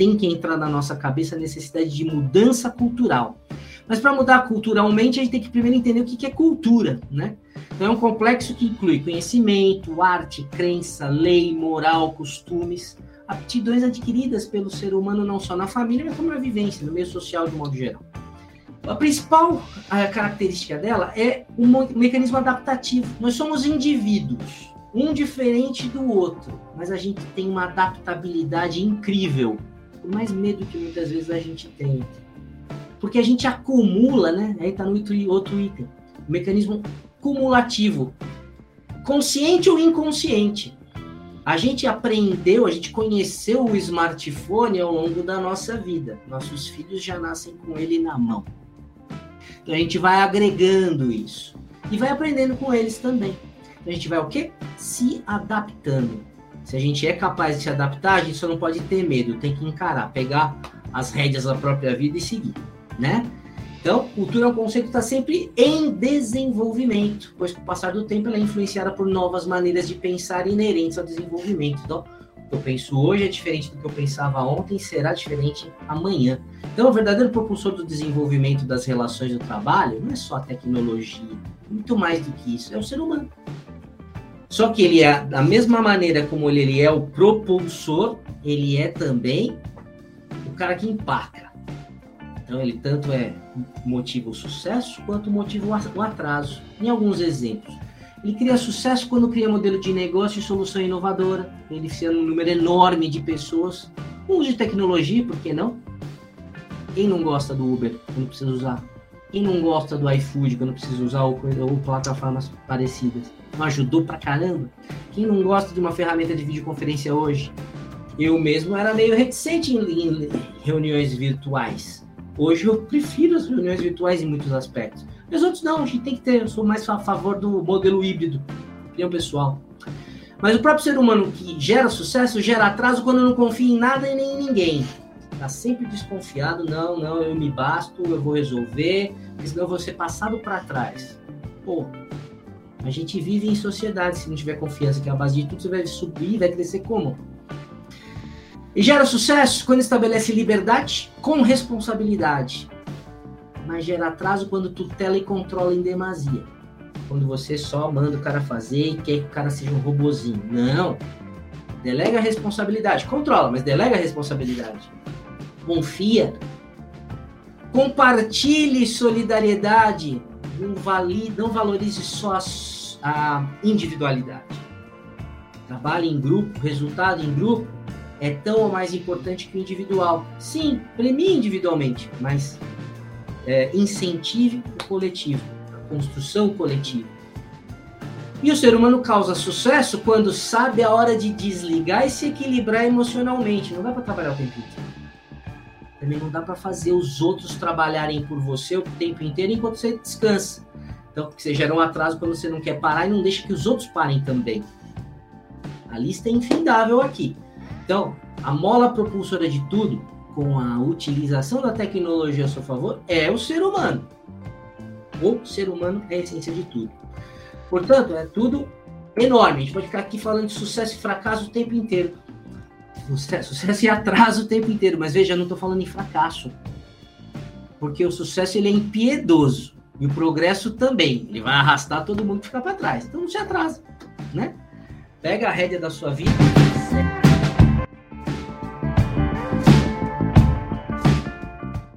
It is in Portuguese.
tem que entrar na nossa cabeça a necessidade de mudança cultural. Mas para mudar culturalmente, a gente tem que primeiro entender o que é cultura, né? Então é um complexo que inclui conhecimento, arte, crença, lei, moral, costumes, aptidões adquiridas pelo ser humano não só na família, mas como na vivência, no meio social de modo geral. A principal característica dela é o mecanismo adaptativo. Nós somos indivíduos, um diferente do outro, mas a gente tem uma adaptabilidade incrível, por mais medo que muitas vezes a gente tem. Porque a gente acumula, né? Aí tá no outro item. O mecanismo cumulativo, consciente ou inconsciente. A gente aprendeu, a gente conheceu o smartphone ao longo da nossa vida. Nossos filhos já nascem com ele na mão. Então a gente vai agregando isso e vai aprendendo com eles também. Então a gente vai o quê? Se adaptando. Se a gente é capaz de se adaptar, a gente só não pode ter medo, tem que encarar, pegar as rédeas da própria vida e seguir, né? Então, cultura é um conceito que está sempre em desenvolvimento, pois com o passar do tempo ela é influenciada por novas maneiras de pensar inerentes ao desenvolvimento. Então, que eu penso hoje é diferente do que eu pensava ontem, será diferente amanhã. Então, o verdadeiro propulsor do desenvolvimento das relações do trabalho não é só a tecnologia, muito mais do que isso, é o ser humano. Só que ele é, da mesma maneira como ele é o propulsor, ele é também o cara que empaca. Então, ele tanto é motiva o sucesso quanto motiva o atraso. Em alguns exemplos. Ele cria sucesso quando cria modelo de negócio e solução inovadora, beneficiando um número enorme de pessoas. Uso de tecnologia, por que não? Quem não gosta do Uber quando precisa usar? Quem não gosta do iFood quando precisa usar ou, ou plataformas parecidas? Não ajudou pra caramba? Quem não gosta de uma ferramenta de videoconferência hoje? Eu mesmo era meio reticente em, reuniões virtuais. Hoje eu prefiro as reuniões virtuais em muitos aspectos os outros não, a gente tem que ter, eu sou mais a favor do modelo híbrido, opinião pessoal. Mas o próprio ser humano que gera sucesso gera atraso quando não confia em nada e nem em ninguém. Está sempre desconfiado, não, não, eu me basto, eu vou resolver, senão eu vou ser passado para trás. Pô, a gente vive em sociedade, se não tiver confiança que é a base de tudo, você vai subir, vai crescer como? E gera sucesso quando estabelece liberdade com responsabilidade mas gera atraso quando tutela e controla em demasia. Quando você só manda o cara fazer e quer que o cara seja um robozinho. Não. Delega a responsabilidade. Controla, mas delega a responsabilidade. Confia. Compartilhe solidariedade. Não, valide, não valorize só a, a individualidade. Trabalhe em grupo, resultado em grupo é tão ou mais importante que o individual. Sim, premie individualmente, mas é, incentive o coletivo, a construção coletiva. E o ser humano causa sucesso quando sabe a hora de desligar e se equilibrar emocionalmente. Não dá para trabalhar o tempo inteiro. Também não dá para fazer os outros trabalharem por você o tempo inteiro enquanto você descansa. Então, você gera um atraso quando você não quer parar e não deixa que os outros parem também. A lista é infindável aqui. Então, a mola propulsora de tudo com a utilização da tecnologia a seu favor é o ser humano. O ser humano é a essência de tudo. Portanto, é tudo enorme. A gente pode ficar aqui falando de sucesso e fracasso o tempo inteiro. Sucesso, sucesso e atraso o tempo inteiro. Mas veja, eu não estou falando em fracasso. Porque o sucesso ele é impiedoso. E o progresso também. Ele vai arrastar todo mundo que ficar para trás. Então não se atrasa. Né? Pega a rédea da sua vida.